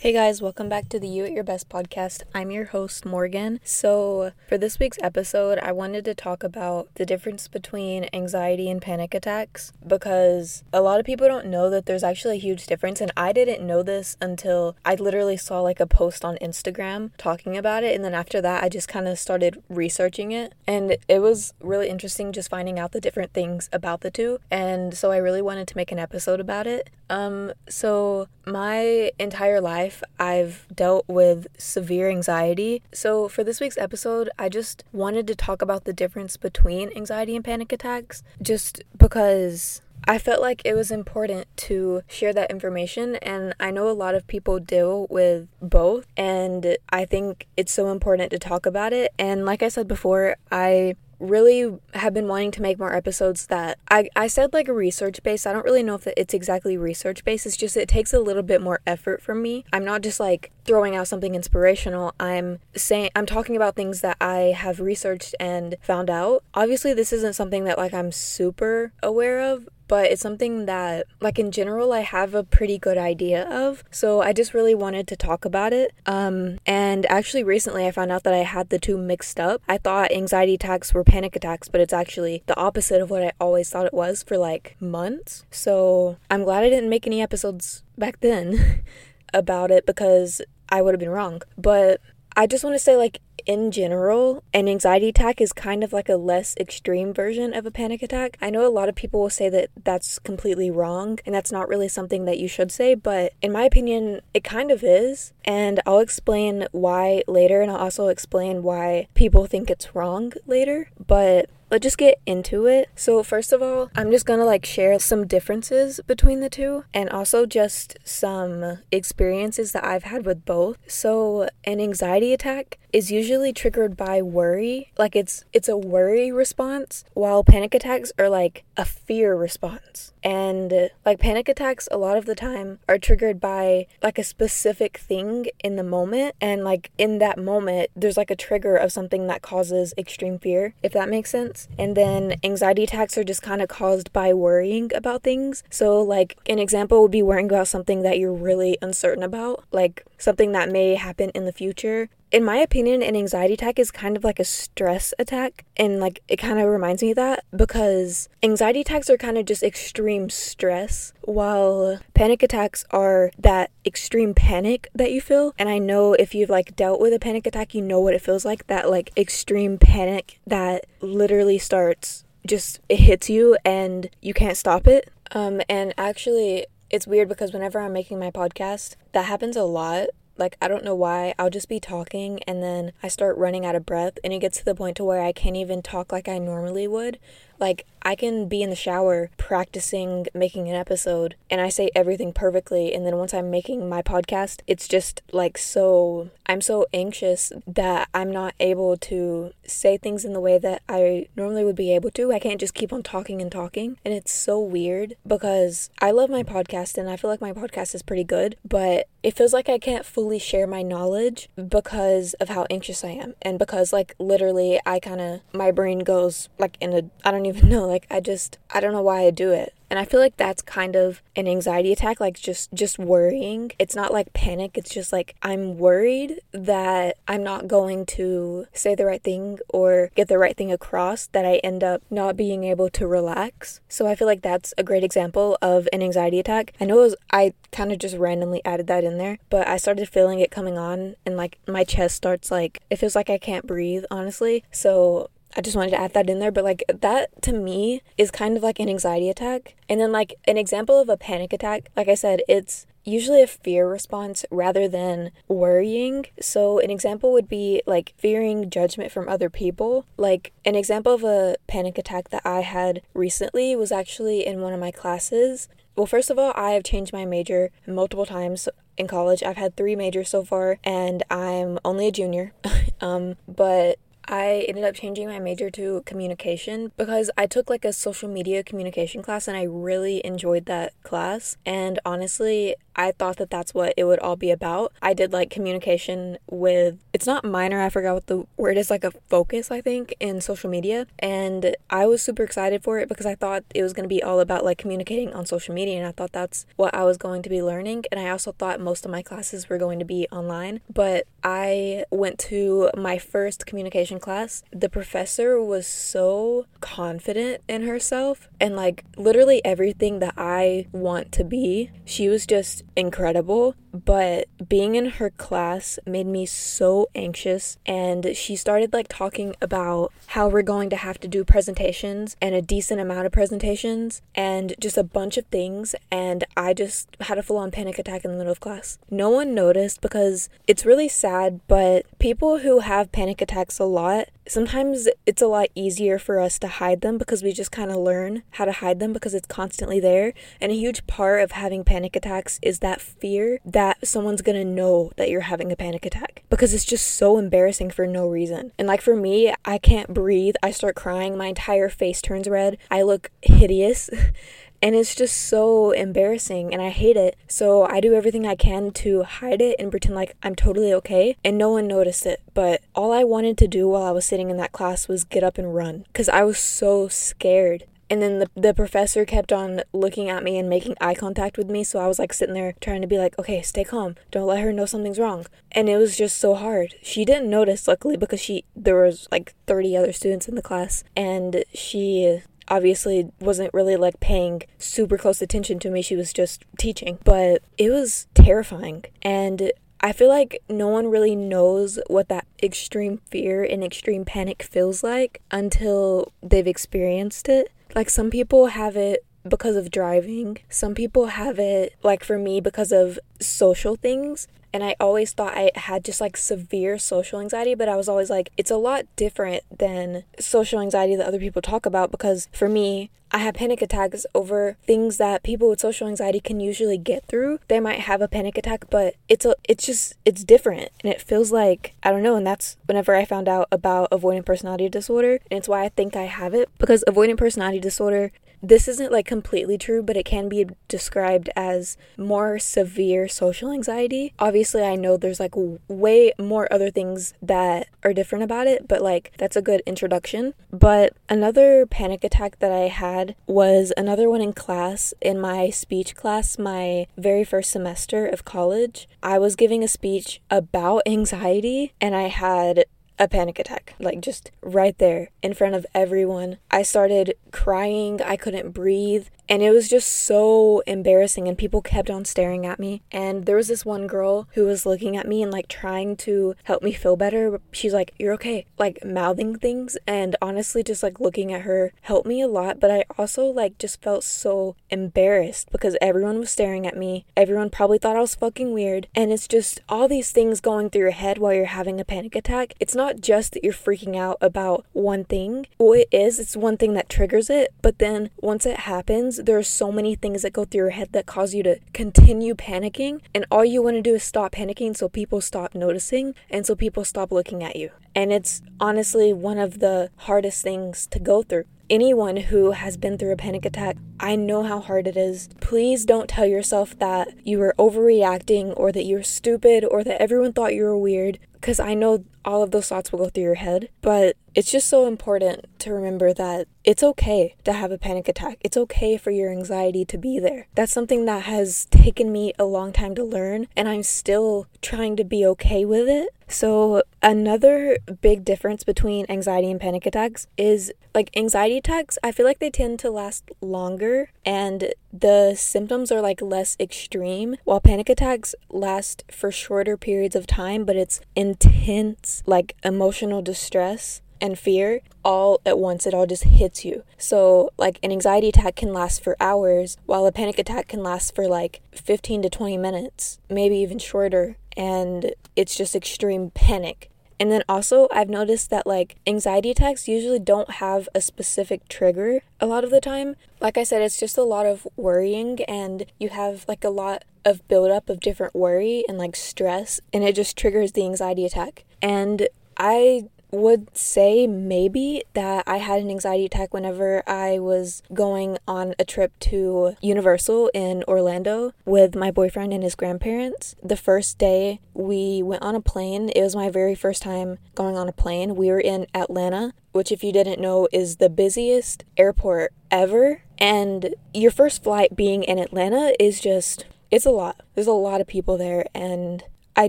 Hey guys, welcome back to the You at Your Best podcast. I'm your host, Morgan. So, for this week's episode, I wanted to talk about the difference between anxiety and panic attacks because a lot of people don't know that there's actually a huge difference. And I didn't know this until I literally saw like a post on Instagram talking about it. And then after that, I just kind of started researching it. And it was really interesting just finding out the different things about the two. And so, I really wanted to make an episode about it. Um, so, my entire life, life, I've dealt with severe anxiety. So, for this week's episode, I just wanted to talk about the difference between anxiety and panic attacks, just because I felt like it was important to share that information, and I know a lot of people deal with both, and I think it's so important to talk about it. And like I said before, I really have been wanting to make more episodes that I, I said like a research base. I don't really know if it's exactly research based. It's just it takes a little bit more effort from me. I'm not just like throwing out something inspirational. I'm saying I'm talking about things that I have researched and found out. Obviously this isn't something that like I'm super aware of, but it's something that, like in general, I have a pretty good idea of. So I just really wanted to talk about it. Um, and actually, recently I found out that I had the two mixed up. I thought anxiety attacks were panic attacks, but it's actually the opposite of what I always thought it was for like months. So I'm glad I didn't make any episodes back then about it because I would have been wrong. But I just want to say, like, in general, an anxiety attack is kind of like a less extreme version of a panic attack. I know a lot of people will say that that's completely wrong and that's not really something that you should say, but in my opinion, it kind of is. And I'll explain why later, and I'll also explain why people think it's wrong later. But let's just get into it. So, first of all, I'm just gonna like share some differences between the two and also just some experiences that I've had with both. So, an anxiety attack is usually triggered by worry. Like it's it's a worry response while panic attacks are like a fear response. And like panic attacks a lot of the time are triggered by like a specific thing in the moment. And like in that moment there's like a trigger of something that causes extreme fear if that makes sense. And then anxiety attacks are just kind of caused by worrying about things. So like an example would be worrying about something that you're really uncertain about like something that may happen in the future in my opinion, an anxiety attack is kind of like a stress attack. And like it kind of reminds me of that because anxiety attacks are kind of just extreme stress, while panic attacks are that extreme panic that you feel. And I know if you've like dealt with a panic attack, you know what it feels like that like extreme panic that literally starts just it hits you and you can't stop it. Um, and actually, it's weird because whenever I'm making my podcast, that happens a lot like I don't know why I'll just be talking and then I start running out of breath and it gets to the point to where I can't even talk like I normally would. Like I can be in the shower practicing making an episode and I say everything perfectly and then once I'm making my podcast, it's just like so I'm so anxious that I'm not able to say things in the way that I normally would be able to. I can't just keep on talking and talking and it's so weird because I love my podcast and I feel like my podcast is pretty good, but it feels like I can't fully share my knowledge because of how anxious I am and because like literally I kind of my brain goes like in a I don't even know like I just I don't know why I do it. And i feel like that's kind of an anxiety attack like just just worrying. It's not like panic. It's just like i'm worried that i'm not going to say the right thing or get the right thing across that i end up not being able to relax. So i feel like that's a great example of an anxiety attack. I know was, i kind of just randomly added that in there but i started feeling it coming on and like my chest starts like it feels like i can't breathe honestly. So I just wanted to add that in there, but like that to me is kind of like an anxiety attack. And then, like, an example of a panic attack, like I said, it's usually a fear response rather than worrying. So, an example would be like fearing judgment from other people. Like, an example of a panic attack that I had recently was actually in one of my classes. Well, first of all, I have changed my major multiple times in college. I've had three majors so far, and I'm only a junior. um, but I ended up changing my major to communication because I took like a social media communication class and I really enjoyed that class. And honestly, I thought that that's what it would all be about. I did like communication with, it's not minor, I forgot what the word is, like a focus, I think, in social media. And I was super excited for it because I thought it was going to be all about like communicating on social media. And I thought that's what I was going to be learning. And I also thought most of my classes were going to be online. But I went to my first communication class. The professor was so confident in herself and like literally everything that I want to be. She was just incredible, but being in her class made me so anxious. And she started like talking about how we're going to have to do presentations and a decent amount of presentations and just a bunch of things. And I just had a full on panic attack in the middle of class. No one noticed because it's really sad, but people who have panic attacks a lot sometimes it's a lot easier for us to hide them because we just kind of learn how to hide them because it's constantly there. And a huge part of having panic attacks is that fear that someone's gonna know that you're having a panic attack because it's just so embarrassing for no reason. And like for me, I can't breathe. I start crying. My entire face turns red. I look hideous. and it's just so embarrassing and I hate it. So I do everything I can to hide it and pretend like I'm totally okay and no one noticed it. But all I wanted to do while I was sitting in that class was get up and run cuz I was so scared. And then the, the professor kept on looking at me and making eye contact with me. So I was like sitting there trying to be like, okay, stay calm. Don't let her know something's wrong. And it was just so hard. She didn't notice, luckily, because she there was like 30 other students in the class. And she obviously wasn't really like paying super close attention to me. She was just teaching. But it was terrifying. And I feel like no one really knows what that extreme fear and extreme panic feels like until they've experienced it. Like some people have it because of driving. Some people have it, like for me, because of social things and I always thought I had just like severe social anxiety, but I was always like, it's a lot different than social anxiety that other people talk about because for me, I have panic attacks over things that people with social anxiety can usually get through. They might have a panic attack, but it's a it's just it's different and it feels like I don't know, and that's whenever I found out about avoidant personality disorder, and it's why I think I have it because avoidant personality disorder this isn't like completely true, but it can be described as more severe social anxiety. Obviously, I know there's like way more other things that are different about it, but like that's a good introduction. But another panic attack that I had was another one in class, in my speech class, my very first semester of college. I was giving a speech about anxiety and I had a panic attack, like just right there in front of everyone. I started crying, I couldn't breathe. And it was just so embarrassing, and people kept on staring at me. And there was this one girl who was looking at me and like trying to help me feel better. She's like, You're okay, like mouthing things. And honestly, just like looking at her helped me a lot. But I also like just felt so embarrassed because everyone was staring at me. Everyone probably thought I was fucking weird. And it's just all these things going through your head while you're having a panic attack. It's not just that you're freaking out about one thing. Well, it is, it's one thing that triggers it. But then once it happens, there are so many things that go through your head that cause you to continue panicking. And all you want to do is stop panicking so people stop noticing and so people stop looking at you. And it's honestly one of the hardest things to go through. Anyone who has been through a panic attack, I know how hard it is. Please don't tell yourself that you were overreacting or that you're stupid or that everyone thought you were weird because I know all of those thoughts will go through your head, but it's just so important to remember that it's okay to have a panic attack. It's okay for your anxiety to be there. That's something that has taken me a long time to learn, and I'm still trying to be okay with it. So, another big difference between anxiety and panic attacks is like anxiety attacks, I feel like they tend to last longer and the symptoms are like less extreme, while panic attacks last for shorter periods of time, but it's intense, like emotional distress and fear all at once. It all just hits you. So, like, an anxiety attack can last for hours, while a panic attack can last for like 15 to 20 minutes, maybe even shorter. And it's just extreme panic. And then also, I've noticed that like anxiety attacks usually don't have a specific trigger a lot of the time. Like I said, it's just a lot of worrying, and you have like a lot of buildup of different worry and like stress, and it just triggers the anxiety attack. And I would say maybe that I had an anxiety attack whenever I was going on a trip to Universal in Orlando with my boyfriend and his grandparents. The first day we went on a plane, it was my very first time going on a plane. We were in Atlanta, which, if you didn't know, is the busiest airport ever. And your first flight being in Atlanta is just, it's a lot. There's a lot of people there, and I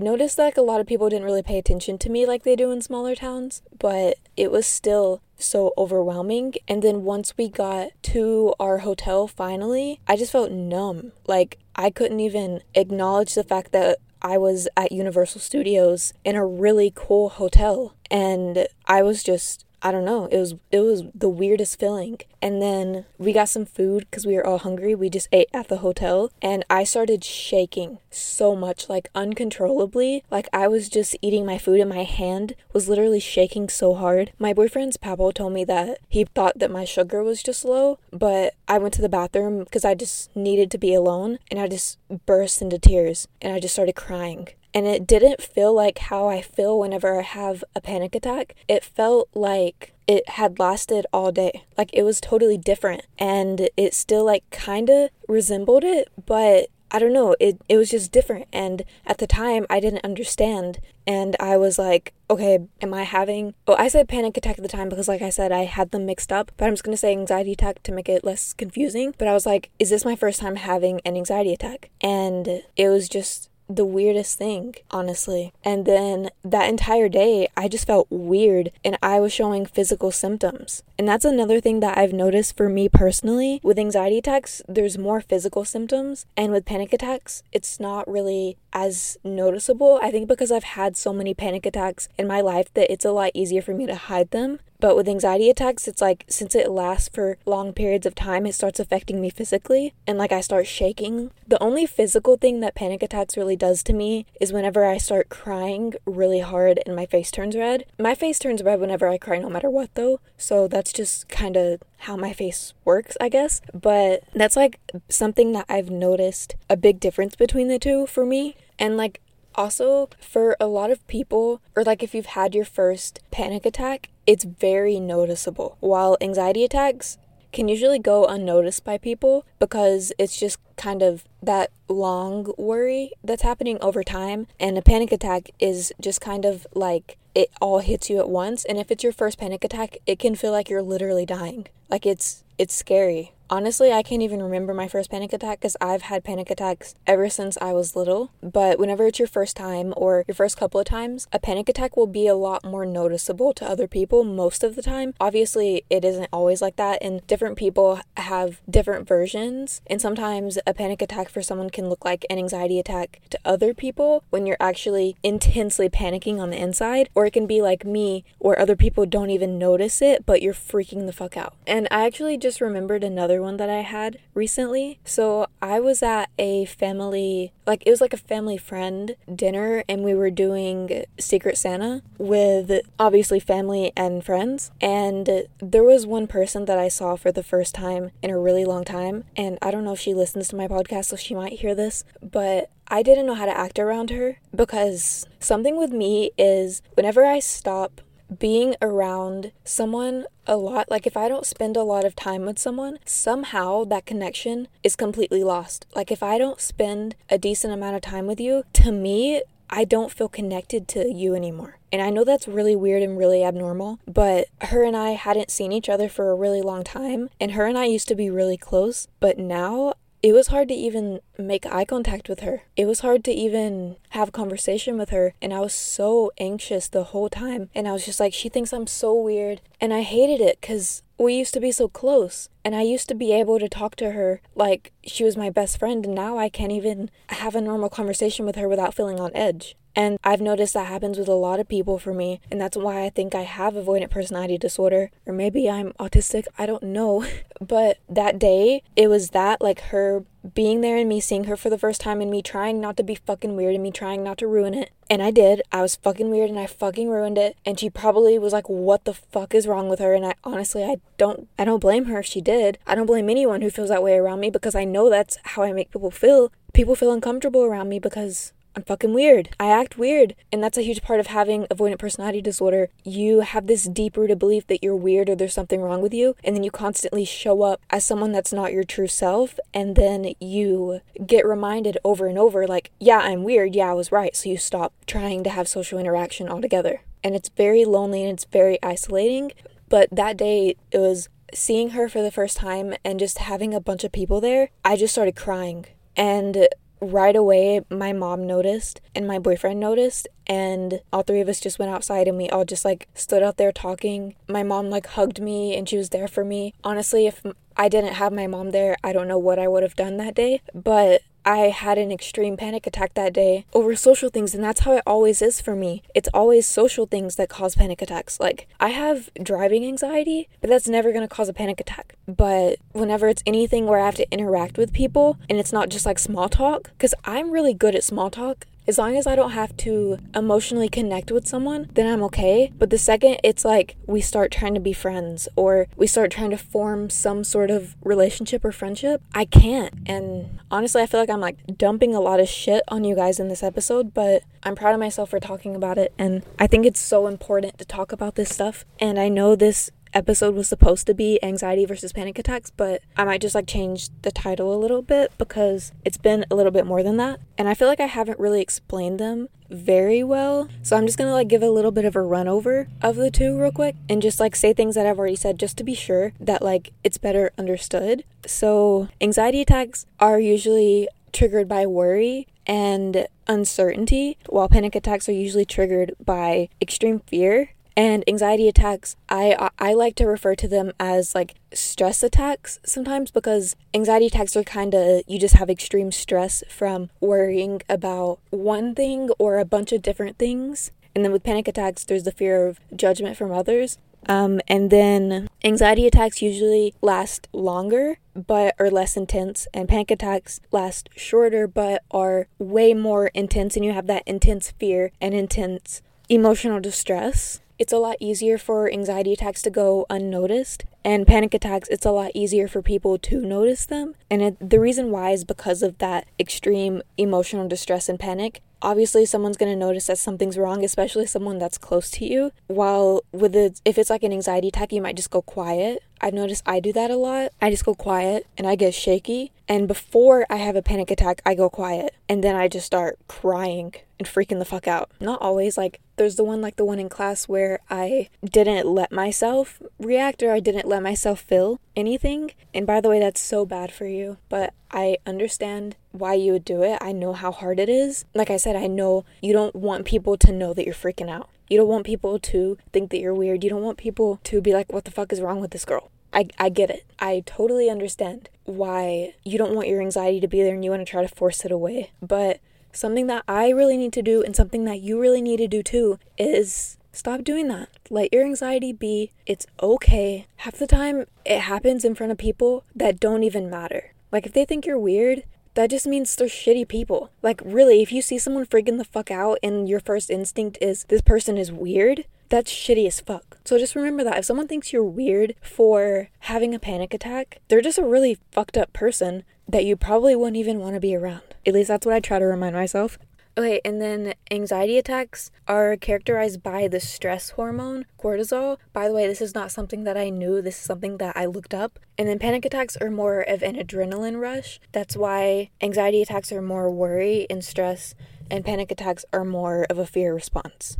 noticed like, a lot of people didn't really pay attention to me like they do in smaller towns, but it was still so overwhelming. And then once we got to our hotel finally, I just felt numb. Like I couldn't even acknowledge the fact that I was at Universal Studios in a really cool hotel. And I was just I don't know. It was it was the weirdest feeling. And then we got some food cuz we were all hungry. We just ate at the hotel and I started shaking so much like uncontrollably. Like I was just eating my food and my hand was literally shaking so hard. My boyfriend's papa told me that he thought that my sugar was just low, but I went to the bathroom cuz I just needed to be alone and I just burst into tears and I just started crying and it didn't feel like how I feel whenever I have a panic attack. It felt like it had lasted all day. Like it was totally different and it still like kind of resembled it, but I don't know, it it was just different and at the time I didn't understand and I was like, okay, am I having Oh, I said panic attack at the time because like I said I had them mixed up, but I'm just going to say anxiety attack to make it less confusing, but I was like, is this my first time having an anxiety attack? And it was just the weirdest thing, honestly. And then that entire day, I just felt weird and I was showing physical symptoms. And that's another thing that I've noticed for me personally. With anxiety attacks, there's more physical symptoms, and with panic attacks, it's not really as noticeable. I think because I've had so many panic attacks in my life that it's a lot easier for me to hide them. But with anxiety attacks, it's like since it lasts for long periods of time, it starts affecting me physically and like I start shaking. The only physical thing that panic attacks really does to me is whenever I start crying really hard and my face turns red. My face turns red whenever I cry, no matter what, though. So that's just kind of how my face works, I guess. But that's like something that I've noticed a big difference between the two for me. And like also, for a lot of people, or like if you've had your first panic attack, it's very noticeable. While anxiety attacks can usually go unnoticed by people because it's just kind of that long worry that's happening over time. And a panic attack is just kind of like it all hits you at once. And if it's your first panic attack, it can feel like you're literally dying. Like it's it's scary. Honestly, I can't even remember my first panic attack because I've had panic attacks ever since I was little. But whenever it's your first time or your first couple of times, a panic attack will be a lot more noticeable to other people most of the time. Obviously, it isn't always like that, and different people have different versions. And sometimes a panic attack for someone can look like an anxiety attack to other people when you're actually intensely panicking on the inside, or it can be like me where other people don't even notice it, but you're freaking the fuck out. And I actually just remembered another another one that I had recently. So I was at a family, like it was like a family friend dinner, and we were doing Secret Santa with obviously family and friends. And there was one person that I saw for the first time in a really long time. And I don't know if she listens to my podcast, so she might hear this, but I didn't know how to act around her because something with me is whenever I stop being around someone a lot, like if I don't spend a lot of time with someone, somehow that connection is completely lost. Like if I don't spend a decent amount of time with you, to me, I don't feel connected to you anymore. And I know that's really weird and really abnormal, but her and I hadn't seen each other for a really long time, and her and I used to be really close, but now it was hard to even make eye contact with her. It was hard to even have conversation with her. And I was so anxious the whole time. And I was just like, she thinks I'm so weird. And I hated it because we used to be so close. And I used to be able to talk to her like she was my best friend. And now I can't even have a normal conversation with her without feeling on edge. And I've noticed that happens with a lot of people for me. And that's why I think I have avoidant personality disorder. Or maybe I'm autistic. I don't know. but that day, it was that like her being there and me seeing her for the first time and me trying not to be fucking weird and me trying not to ruin it. And I did. I was fucking weird and I fucking ruined it. And she probably was like, "What the fuck is wrong with her?" And I honestly, I don't I don't blame her she did. I don't blame anyone who feels that way around me because I know that's how I make people feel. People feel uncomfortable around me because I'm fucking weird. I act weird. And that's a huge part of having avoidant personality disorder. You have this deep rooted belief that you're weird or there's something wrong with you. And then you constantly show up as someone that's not your true self. And then you get reminded over and over, like, yeah, I'm weird. Yeah, I was right. So you stop trying to have social interaction altogether. And it's very lonely and it's very isolating. But that day, it was seeing her for the first time and just having a bunch of people there. I just started crying. And right away my mom noticed and my boyfriend noticed and all three of us just went outside and we all just like stood out there talking. My mom like hugged me and she was there for me. Honestly if i didn't have my mom there i don't know what i would have done that day but I had an extreme panic attack that day over social things, and that's how it always is for me. It's always social things that cause panic attacks. Like, I have driving anxiety, but that's never gonna cause a panic attack. But whenever it's anything where I have to interact with people and it's not just like small talk, because I'm really good at small talk, as long as I don't have to emotionally connect with someone, then I'm okay. But the second it's like we start trying to be friends or we start trying to form some sort of relationship or friendship, I can't. And honestly, I feel like I'm like dumping a lot of shit on you guys in this episode, but I'm proud of myself for talking about it. And I think it's so important to talk about this stuff. And I know this episode was supposed to be anxiety versus panic attacks, but I might just like change the title a little bit because it's been a little bit more than that. And I feel like I haven't really explained them very well. So I'm just gonna like give a little bit of a run over of the two real quick and just like say things that I've already said just to be sure that like it's better understood. So anxiety attacks are usually triggered by worry and uncertainty, while panic attacks are usually triggered by extreme fear and anxiety attacks, I I like to refer to them as like stress attacks sometimes because anxiety attacks are kind of you just have extreme stress from worrying about one thing or a bunch of different things. And then with panic attacks, there's the fear of judgment from others. Um, and then anxiety attacks usually last longer but are less intense and panic attacks last shorter but are way more intense and you have that intense fear and intense emotional distress it's a lot easier for anxiety attacks to go unnoticed and panic attacks it's a lot easier for people to notice them. And it, the reason why is because of that extreme emotional distress and panic. Obviously someone's going to notice that something's wrong especially someone that's close to you. While with it if it's like an anxiety attack you might just go quiet. I've noticed i do that a lot. I just go quiet and i get shaky. And before i have a panic attack i go quiet. And then i just start crying and freaking the fuck out. Not always like there's the one like the one in class where i didn't let myself react or i didn't let myself feel anything and by the way that's so bad for you but i understand why you would do it i know how hard it is like i said i know you don't want people to know that you're freaking out you don't want people to think that you're weird. You don't want people to be like, what the fuck is wrong with this girl? I, I get it. I totally understand why you don't want your anxiety to be there and you want to try to force it away. But something that I really need to do and something that you really need to do too is stop doing that. Let your anxiety be. It's okay. Half the time it happens in front of people that don't even matter. Like if they think you're weird, that just means they're shitty people. Like, really, if you see someone freaking the fuck out and your first instinct is this person is weird, that's shitty as fuck. So just remember that if someone thinks you're weird for having a panic attack, they're just a really fucked up person that you probably wouldn't even want to be around. At least that's what I try to remind myself. Okay, and then anxiety attacks are characterized by the stress hormone, cortisol. By the way, this is not something that I knew, this is something that I looked up. And then panic attacks are more of an adrenaline rush. That's why anxiety attacks are more worry and stress, and panic attacks are more of a fear response.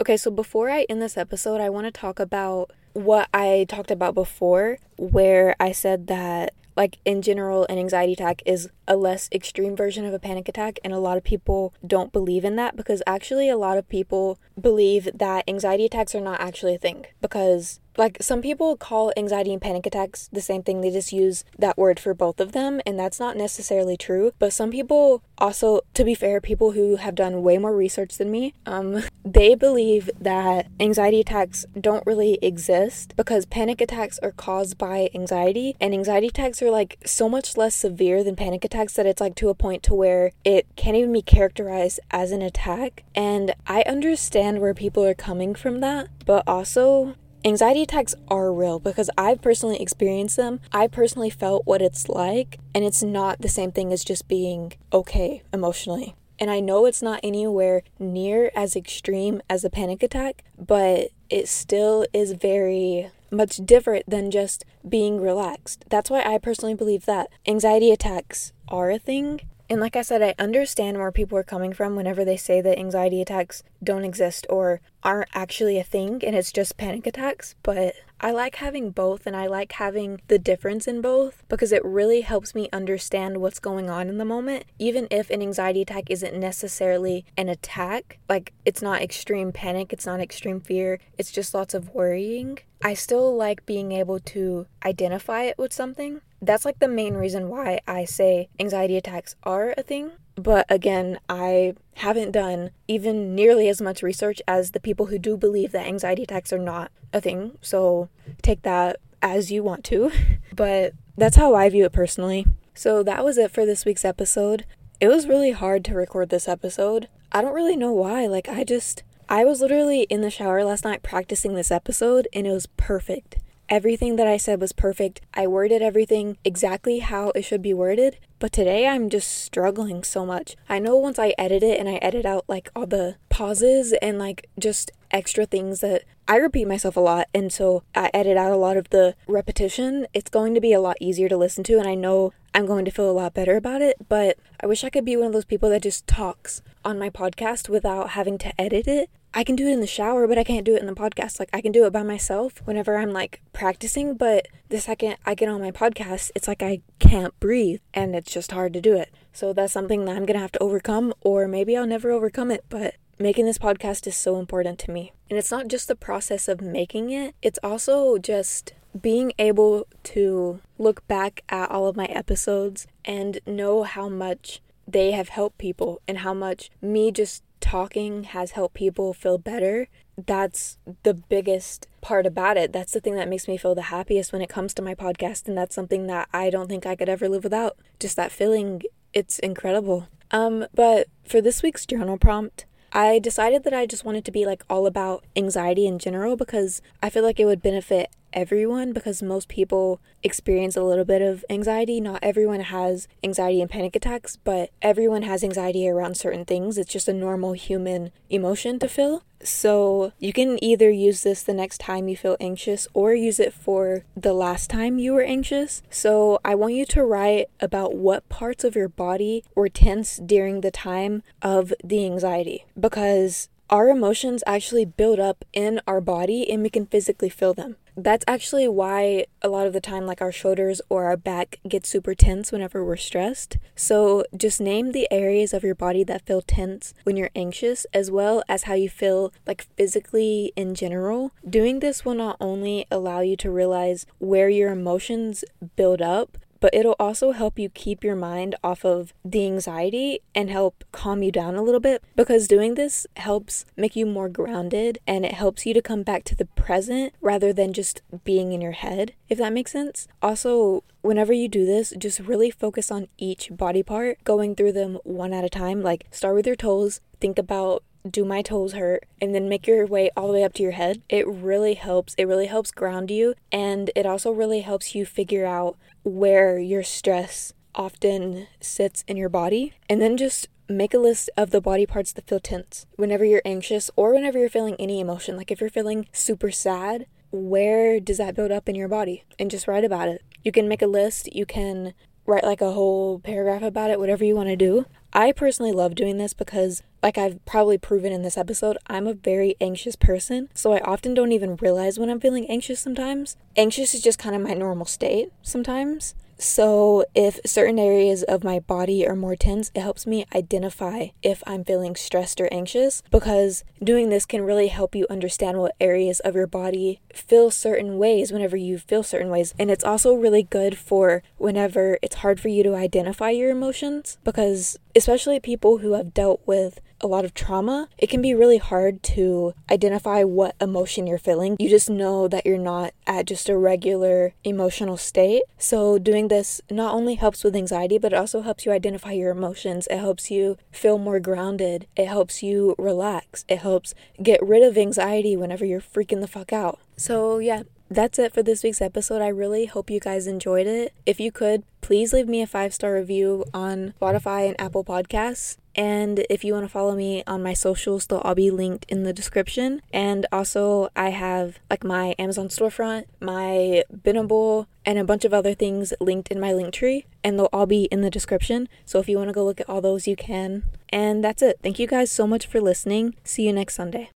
Okay, so before I end this episode, I want to talk about what I talked about before, where I said that like in general an anxiety attack is a less extreme version of a panic attack and a lot of people don't believe in that because actually a lot of people believe that anxiety attacks are not actually a thing because like some people call anxiety and panic attacks the same thing. They just use that word for both of them and that's not necessarily true. But some people also to be fair people who have done way more research than me um they believe that anxiety attacks don't really exist because panic attacks are caused by anxiety and anxiety attacks are like so much less severe than panic attacks that it's like to a point to where it can't even be characterized as an attack. And i understand where people are coming from that but also Anxiety attacks are real because I've personally experienced them. I personally felt what it's like, and it's not the same thing as just being okay emotionally. And I know it's not anywhere near as extreme as a panic attack, but it still is very much different than just being relaxed. That's why I personally believe that anxiety attacks are a thing and like I said, I understand where people are coming from whenever they say that anxiety attacks don't exist or aren't actually a thing and it's just panic attacks. But I like having both and I like having the difference in both because it really helps me understand what's going on in the moment. Even if an anxiety attack isn't necessarily an attack, like it's not extreme panic, it's not extreme fear, it's just lots of worrying. I still like being able to identify it with something that's like the main reason why I say anxiety attacks are a thing. But again, I haven't done even nearly as much research as the people who do believe that anxiety attacks are not a thing. So take that as you want to. But that's how I view it personally. So that was it for this week's episode. It was really hard to record this episode. I don't really know why. Like, I just, I was literally in the shower last night practicing this episode and it was perfect. Everything that I said was perfect. I worded everything exactly how it should be worded. But today I'm just struggling so much. I know once I edit it and I edit out like all the pauses and like just extra things that I repeat myself a lot. And so I edit out a lot of the repetition. It's going to be a lot easier to listen to. And I know I'm going to feel a lot better about it. But I wish I could be one of those people that just talks on my podcast without having to edit it I can do it in the shower, but I can't do it in the podcast. Like I can do it by myself whenever I'm like practicing, but the second I get on my podcast, it's like I can't breathe and it's just hard to do it. So that's something that I'm going to have to overcome or maybe I'll never overcome it, but making this podcast is so important to me. And it's not just the process of making it, it's also just being able to look back at all of my episodes and know how much they have helped people and how much me just talking has helped people feel better, that's the biggest part about it. That's the thing that makes me feel the happiest when it comes to my podcast. And that's something that I don't think I could ever live without. Just that feeling, it's incredible. Um, but for this week's journal prompt, I decided that I just wanted to be like all about anxiety in general because I feel like it would benefit everyone because most people experience a little bit of anxiety. Not everyone has anxiety and panic attacks, but everyone has anxiety around certain things. It's just a normal human emotion to feel. So you can either use this the next time you feel anxious or use it for the last time you were anxious. So I want you to write about what parts of your body were tense during the time of the anxiety because our emotions actually build up in our body and we can physically feel them. That's actually why a lot of the time, like our shoulders or our back get super tense whenever we're stressed. So just name the areas of your body that feel tense when you're anxious, as well as how you feel like physically in general. Doing this will not only allow you to realize where your emotions build up, but it'll also help you keep your mind off of the anxiety and help calm you down a little bit because doing this helps make you more grounded and it helps you to come back to the present rather than just being in your head, if that makes sense. Also, whenever you do this, just really focus on each body part, going through them one at a time. Like, start with your toes, think about do my toes hurt and then make your way all the way up to your head it really helps it really helps ground you and it also really helps you figure out where your stress often sits in your body and then just make a list of the body parts that feel tense. Whenever you're anxious or whenever you're feeling any emotion like if you're feeling super sad where does that build up in your body? And just write about it. You can make a list. You can write like a whole paragraph about it whatever you want to do. I personally love doing this because, like I've probably proven in this episode, I'm a very anxious person. So I often don't even realize when I'm feeling anxious sometimes. Anxious is just kind of my normal state sometimes. So, if certain areas of my body are more tense, it helps me identify if I'm feeling stressed or anxious because doing this can really help you understand what areas of your body feel certain ways whenever you feel certain ways. And it's also really good for whenever it's hard for you to identify your emotions because, especially people who have dealt with a lot of trauma, it can be really hard to identify what emotion you're feeling. You just know that you're not at just a regular emotional state. So, doing this not only helps with anxiety, but it also helps you identify your emotions. It helps you feel more grounded. It helps you relax. It helps get rid of anxiety whenever you're freaking the fuck out. So, yeah, that's it for this week's episode. I really hope you guys enjoyed it. If you could, please leave me a five star review on Spotify and Apple Podcasts. And if you want to follow me on my socials, they'll all be linked in the description. And also, I have like my Amazon storefront, my Benable, and a bunch of other things linked in my link tree, and they'll all be in the description. So if you want to go look at all those, you can. And that's it. Thank you guys so much for listening. See you next Sunday.